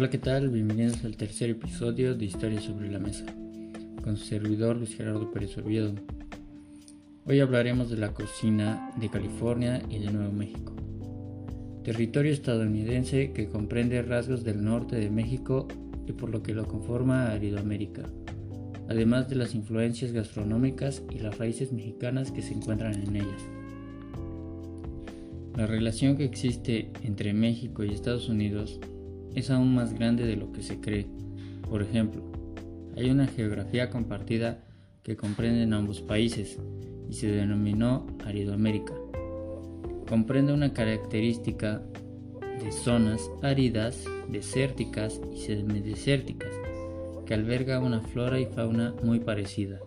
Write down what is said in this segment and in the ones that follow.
Hola, ¿qué tal? Bienvenidos al tercer episodio de Historia sobre la Mesa, con su servidor Luis Gerardo Pérez Oviedo. Hoy hablaremos de la cocina de California y de Nuevo México, territorio estadounidense que comprende rasgos del norte de México y por lo que lo conforma Aridoamérica, además de las influencias gastronómicas y las raíces mexicanas que se encuentran en ellas. La relación que existe entre México y Estados Unidos es aún más grande de lo que se cree. Por ejemplo, hay una geografía compartida que comprende ambos países y se denominó Aridoamérica. Comprende una característica de zonas áridas, desérticas y semidesérticas que alberga una flora y fauna muy parecida.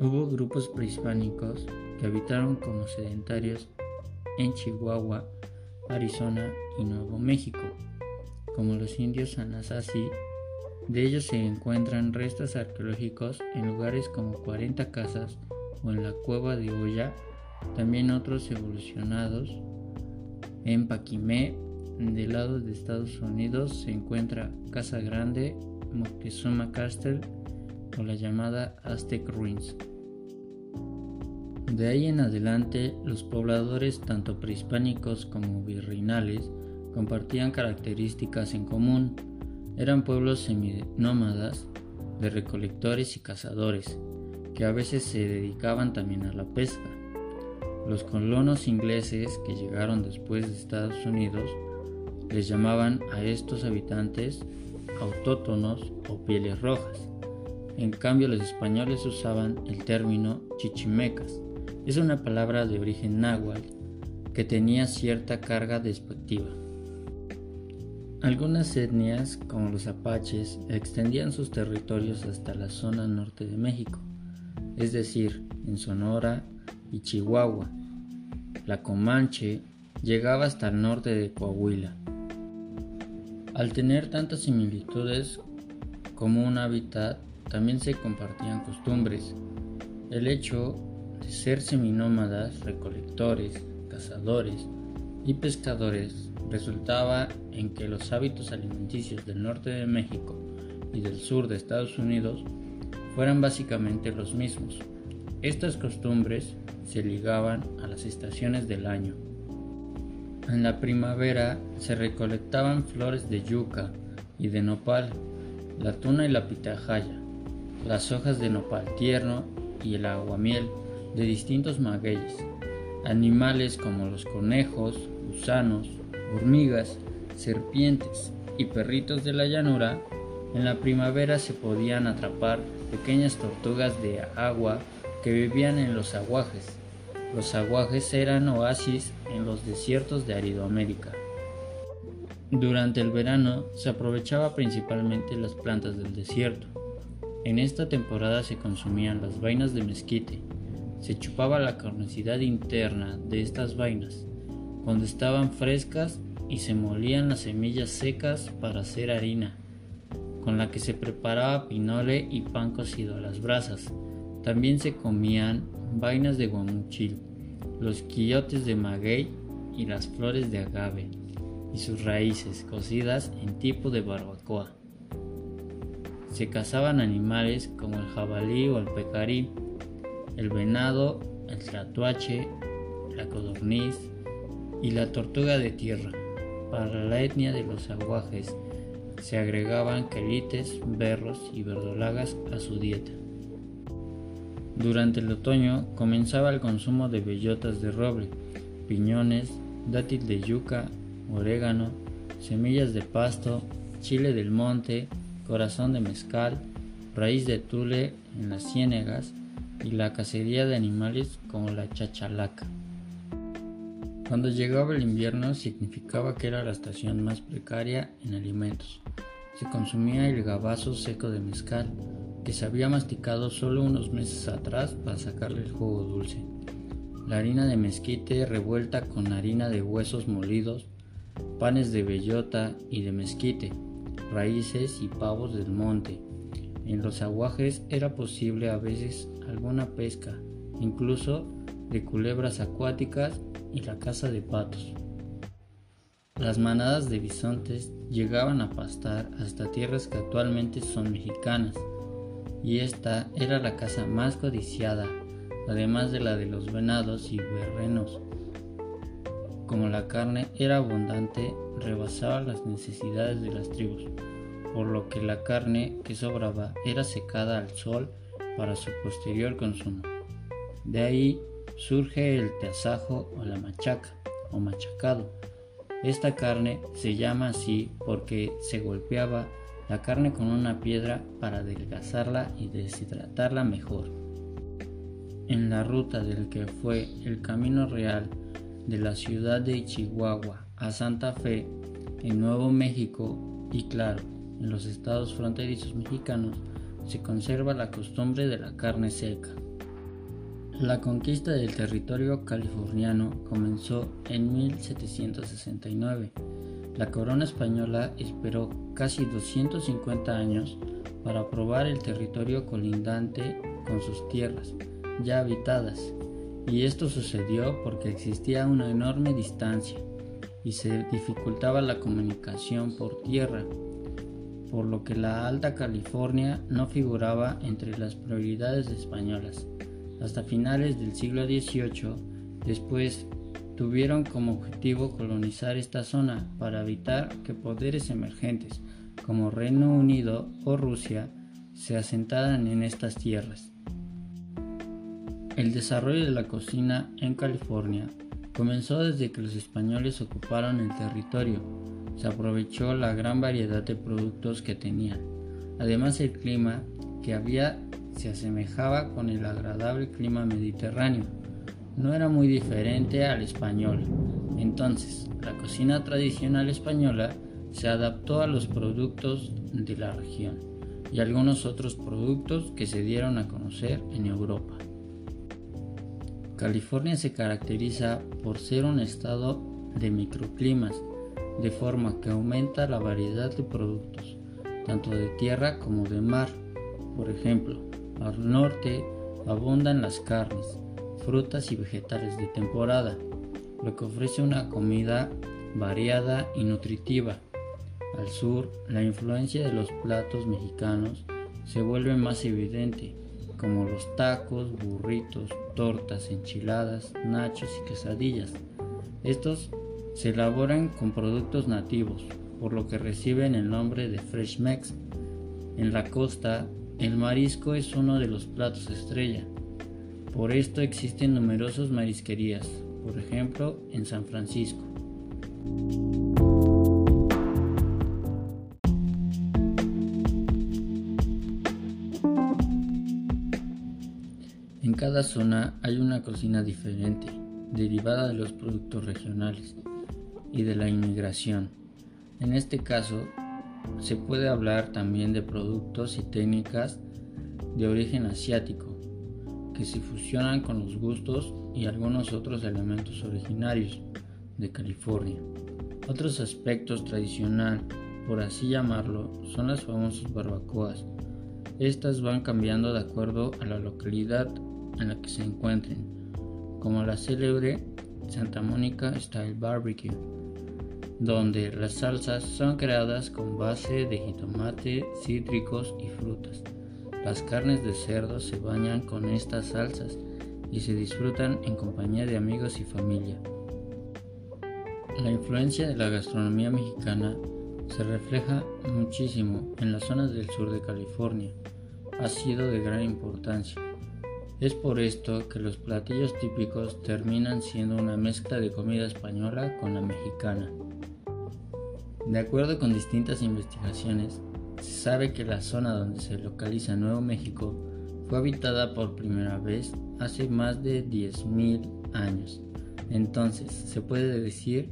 Hubo grupos prehispánicos que habitaron como sedentarios en Chihuahua, Arizona y Nuevo México, como los indios Anasazi. De ellos se encuentran restos arqueológicos en lugares como 40 casas o en la cueva de Oya, también otros evolucionados. En Paquimé, del lado de Estados Unidos, se encuentra Casa Grande, Moctezuma Castle o la llamada Aztec Ruins. De ahí en adelante, los pobladores tanto prehispánicos como virreinales compartían características en común. Eran pueblos seminómadas de recolectores y cazadores, que a veces se dedicaban también a la pesca. Los colonos ingleses que llegaron después de Estados Unidos les llamaban a estos habitantes autótonos o pieles rojas. En cambio los españoles usaban el término chichimecas, es una palabra de origen náhuatl que tenía cierta carga despectiva. Algunas etnias, como los apaches, extendían sus territorios hasta la zona norte de México, es decir, en Sonora y Chihuahua. La Comanche llegaba hasta el norte de Coahuila. Al tener tantas similitudes como un hábitat, también se compartían costumbres. El hecho de ser seminómadas, recolectores, cazadores y pescadores resultaba en que los hábitos alimenticios del norte de México y del sur de Estados Unidos fueran básicamente los mismos. Estas costumbres se ligaban a las estaciones del año. En la primavera se recolectaban flores de yuca y de nopal, la tuna y la pitahaya, las hojas de nopal tierno y el aguamiel de distintos magueyes, animales como los conejos, gusanos, hormigas, serpientes y perritos de la llanura, en la primavera se podían atrapar pequeñas tortugas de agua que vivían en los aguajes. Los aguajes eran oasis en los desiertos de Aridoamérica. Durante el verano se aprovechaba principalmente las plantas del desierto. En esta temporada se consumían las vainas de mezquite, se chupaba la carnosidad interna de estas vainas cuando estaban frescas y se molían las semillas secas para hacer harina, con la que se preparaba pinole y pan cocido a las brasas. También se comían vainas de guamuchil, los quillotes de maguey y las flores de agave y sus raíces cocidas en tipo de barbacoa. Se cazaban animales como el jabalí o el pecarí el venado, el tratuache, la codorniz y la tortuga de tierra. Para la etnia de los aguajes se agregaban quelites, berros y verdolagas a su dieta. Durante el otoño comenzaba el consumo de bellotas de roble, piñones, dátil de yuca, orégano, semillas de pasto, chile del monte, corazón de mezcal, raíz de tule en las ciénegas y la cacería de animales como la chachalaca. Cuando llegaba el invierno significaba que era la estación más precaria en alimentos. Se consumía el gabazo seco de mezcal, que se había masticado solo unos meses atrás para sacarle el jugo dulce. La harina de mezquite revuelta con harina de huesos molidos, panes de bellota y de mezquite, raíces y pavos del monte, en los aguajes era posible a veces alguna pesca, incluso de culebras acuáticas y la caza de patos. las manadas de bisontes llegaban a pastar hasta tierras que actualmente son mexicanas, y esta era la caza más codiciada, además de la de los venados y berrenos. Como la carne era abundante, rebasaba las necesidades de las tribus, por lo que la carne que sobraba era secada al sol para su posterior consumo. De ahí surge el tasajo o la machaca o machacado. Esta carne se llama así porque se golpeaba la carne con una piedra para adelgazarla y deshidratarla mejor. En la ruta del que fue el camino real de la ciudad de Chihuahua a Santa Fe, en Nuevo México y claro, en los estados fronterizos mexicanos, se conserva la costumbre de la carne seca. La conquista del territorio californiano comenzó en 1769. La corona española esperó casi 250 años para probar el territorio colindante con sus tierras ya habitadas, y esto sucedió porque existía una enorme distancia y se dificultaba la comunicación por tierra por lo que la Alta California no figuraba entre las prioridades españolas. Hasta finales del siglo XVIII, después tuvieron como objetivo colonizar esta zona para evitar que poderes emergentes como Reino Unido o Rusia se asentaran en estas tierras. El desarrollo de la cocina en California comenzó desde que los españoles ocuparon el territorio se aprovechó la gran variedad de productos que tenían. Además el clima que había se asemejaba con el agradable clima mediterráneo. No era muy diferente al español. Entonces, la cocina tradicional española se adaptó a los productos de la región y algunos otros productos que se dieron a conocer en Europa. California se caracteriza por ser un estado de microclimas de forma que aumenta la variedad de productos, tanto de tierra como de mar. Por ejemplo, al norte abundan las carnes, frutas y vegetales de temporada, lo que ofrece una comida variada y nutritiva. Al sur, la influencia de los platos mexicanos se vuelve más evidente, como los tacos, burritos, tortas, enchiladas, nachos y quesadillas. Estos se elaboran con productos nativos, por lo que reciben el nombre de Fresh Mex. En la costa, el marisco es uno de los platos estrella. Por esto existen numerosas marisquerías, por ejemplo en San Francisco. En cada zona hay una cocina diferente, derivada de los productos regionales y de la inmigración. En este caso, se puede hablar también de productos y técnicas de origen asiático que se fusionan con los gustos y algunos otros elementos originarios de California. Otros aspectos tradicional, por así llamarlo, son las famosas barbacoas. Estas van cambiando de acuerdo a la localidad en la que se encuentren, como la célebre Santa Mónica Style Barbecue, donde las salsas son creadas con base de jitomate, cítricos y frutas. Las carnes de cerdo se bañan con estas salsas y se disfrutan en compañía de amigos y familia. La influencia de la gastronomía mexicana se refleja muchísimo en las zonas del sur de California. Ha sido de gran importancia. Es por esto que los platillos típicos terminan siendo una mezcla de comida española con la mexicana. De acuerdo con distintas investigaciones, se sabe que la zona donde se localiza Nuevo México fue habitada por primera vez hace más de 10.000 años. Entonces, se puede decir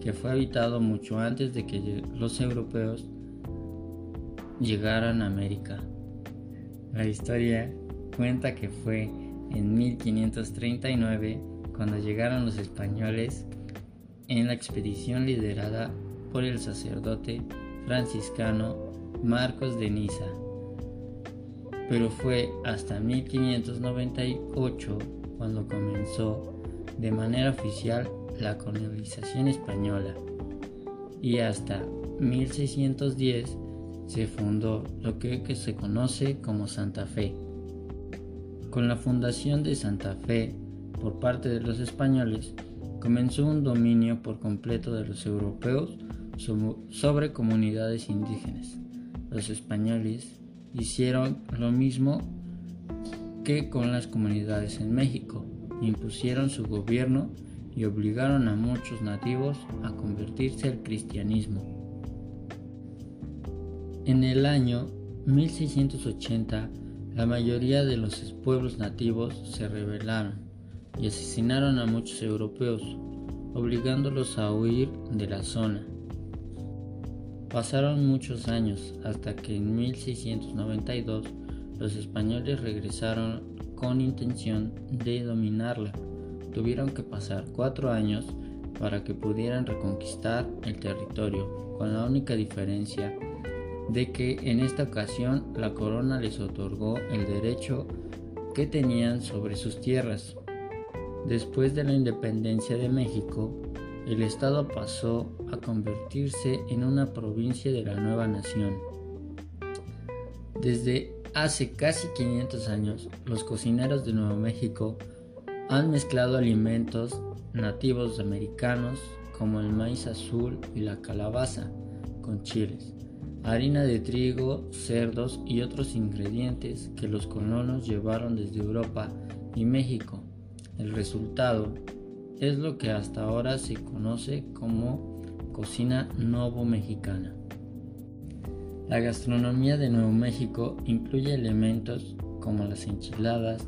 que fue habitado mucho antes de que los europeos llegaran a América. La historia cuenta que fue en 1539 cuando llegaron los españoles en la expedición liderada por el sacerdote franciscano Marcos de Niza. Pero fue hasta 1598 cuando comenzó de manera oficial la colonización española. y hasta 1610 se fundó lo que, se conoce como Santa Fe. Con la fundación de Santa Fe por parte de los españoles, comenzó un dominio por completo de los europeos sobre comunidades indígenas. Los españoles hicieron lo mismo que con las comunidades en México, impusieron su gobierno y obligaron a muchos nativos a convertirse al cristianismo. En el año 1680, la mayoría de los pueblos nativos se rebelaron y asesinaron a muchos europeos, obligándolos a huir de la zona. Pasaron muchos años hasta que en 1692 los españoles regresaron con intención de dominarla tuvieron que pasar cuatro años para que pudieran reconquistar el territorio, con la única diferencia de que en esta ocasión la corona les otorgó el derecho que tenían sobre sus tierras. Después de la independencia de México, el estado pasó a convertirse en una provincia de la nueva nación. Desde hace casi 500 años, los cocineros de Nuevo México han mezclado alimentos nativos americanos como el maíz azul y la calabaza con chiles, harina de trigo, cerdos y otros ingredientes que los colonos llevaron desde Europa y México. El resultado es lo que hasta ahora se conoce como cocina novo mexicana. La gastronomía de Nuevo México incluye elementos como las enchiladas,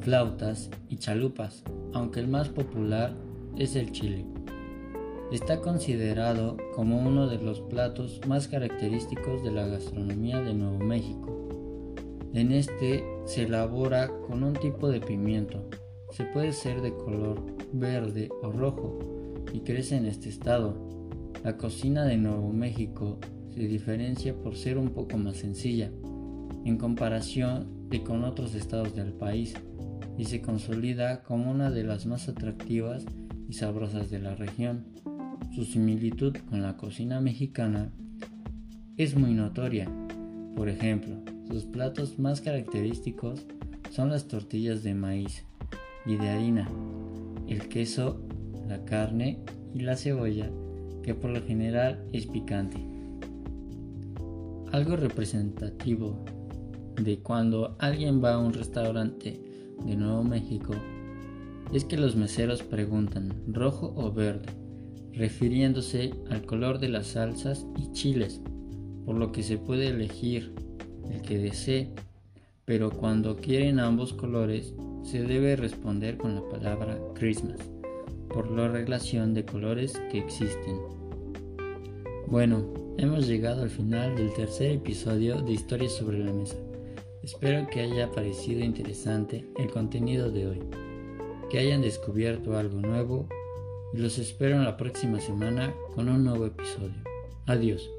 flautas y chalupas, aunque el más popular es el chile. Está considerado como uno de los platos más característicos de la gastronomía de Nuevo México. En este se elabora con un tipo de pimiento. Se puede ser de color verde o rojo y crece en este estado. La cocina de Nuevo México se diferencia por ser un poco más sencilla en comparación de con otros estados del país y se consolida como una de las más atractivas y sabrosas de la región. Su similitud con la cocina mexicana es muy notoria. Por ejemplo, sus platos más característicos son las tortillas de maíz y de harina, el queso, la carne y la cebolla, que por lo general es picante. Algo representativo de cuando alguien va a un restaurante de Nuevo México es que los meseros preguntan rojo o verde, refiriéndose al color de las salsas y chiles, por lo que se puede elegir el que desee, pero cuando quieren ambos colores se debe responder con la palabra Christmas, por la relación de colores que existen. Bueno, hemos llegado al final del tercer episodio de Historias sobre la Mesa. Espero que haya parecido interesante el contenido de hoy, que hayan descubierto algo nuevo y los espero en la próxima semana con un nuevo episodio. Adiós.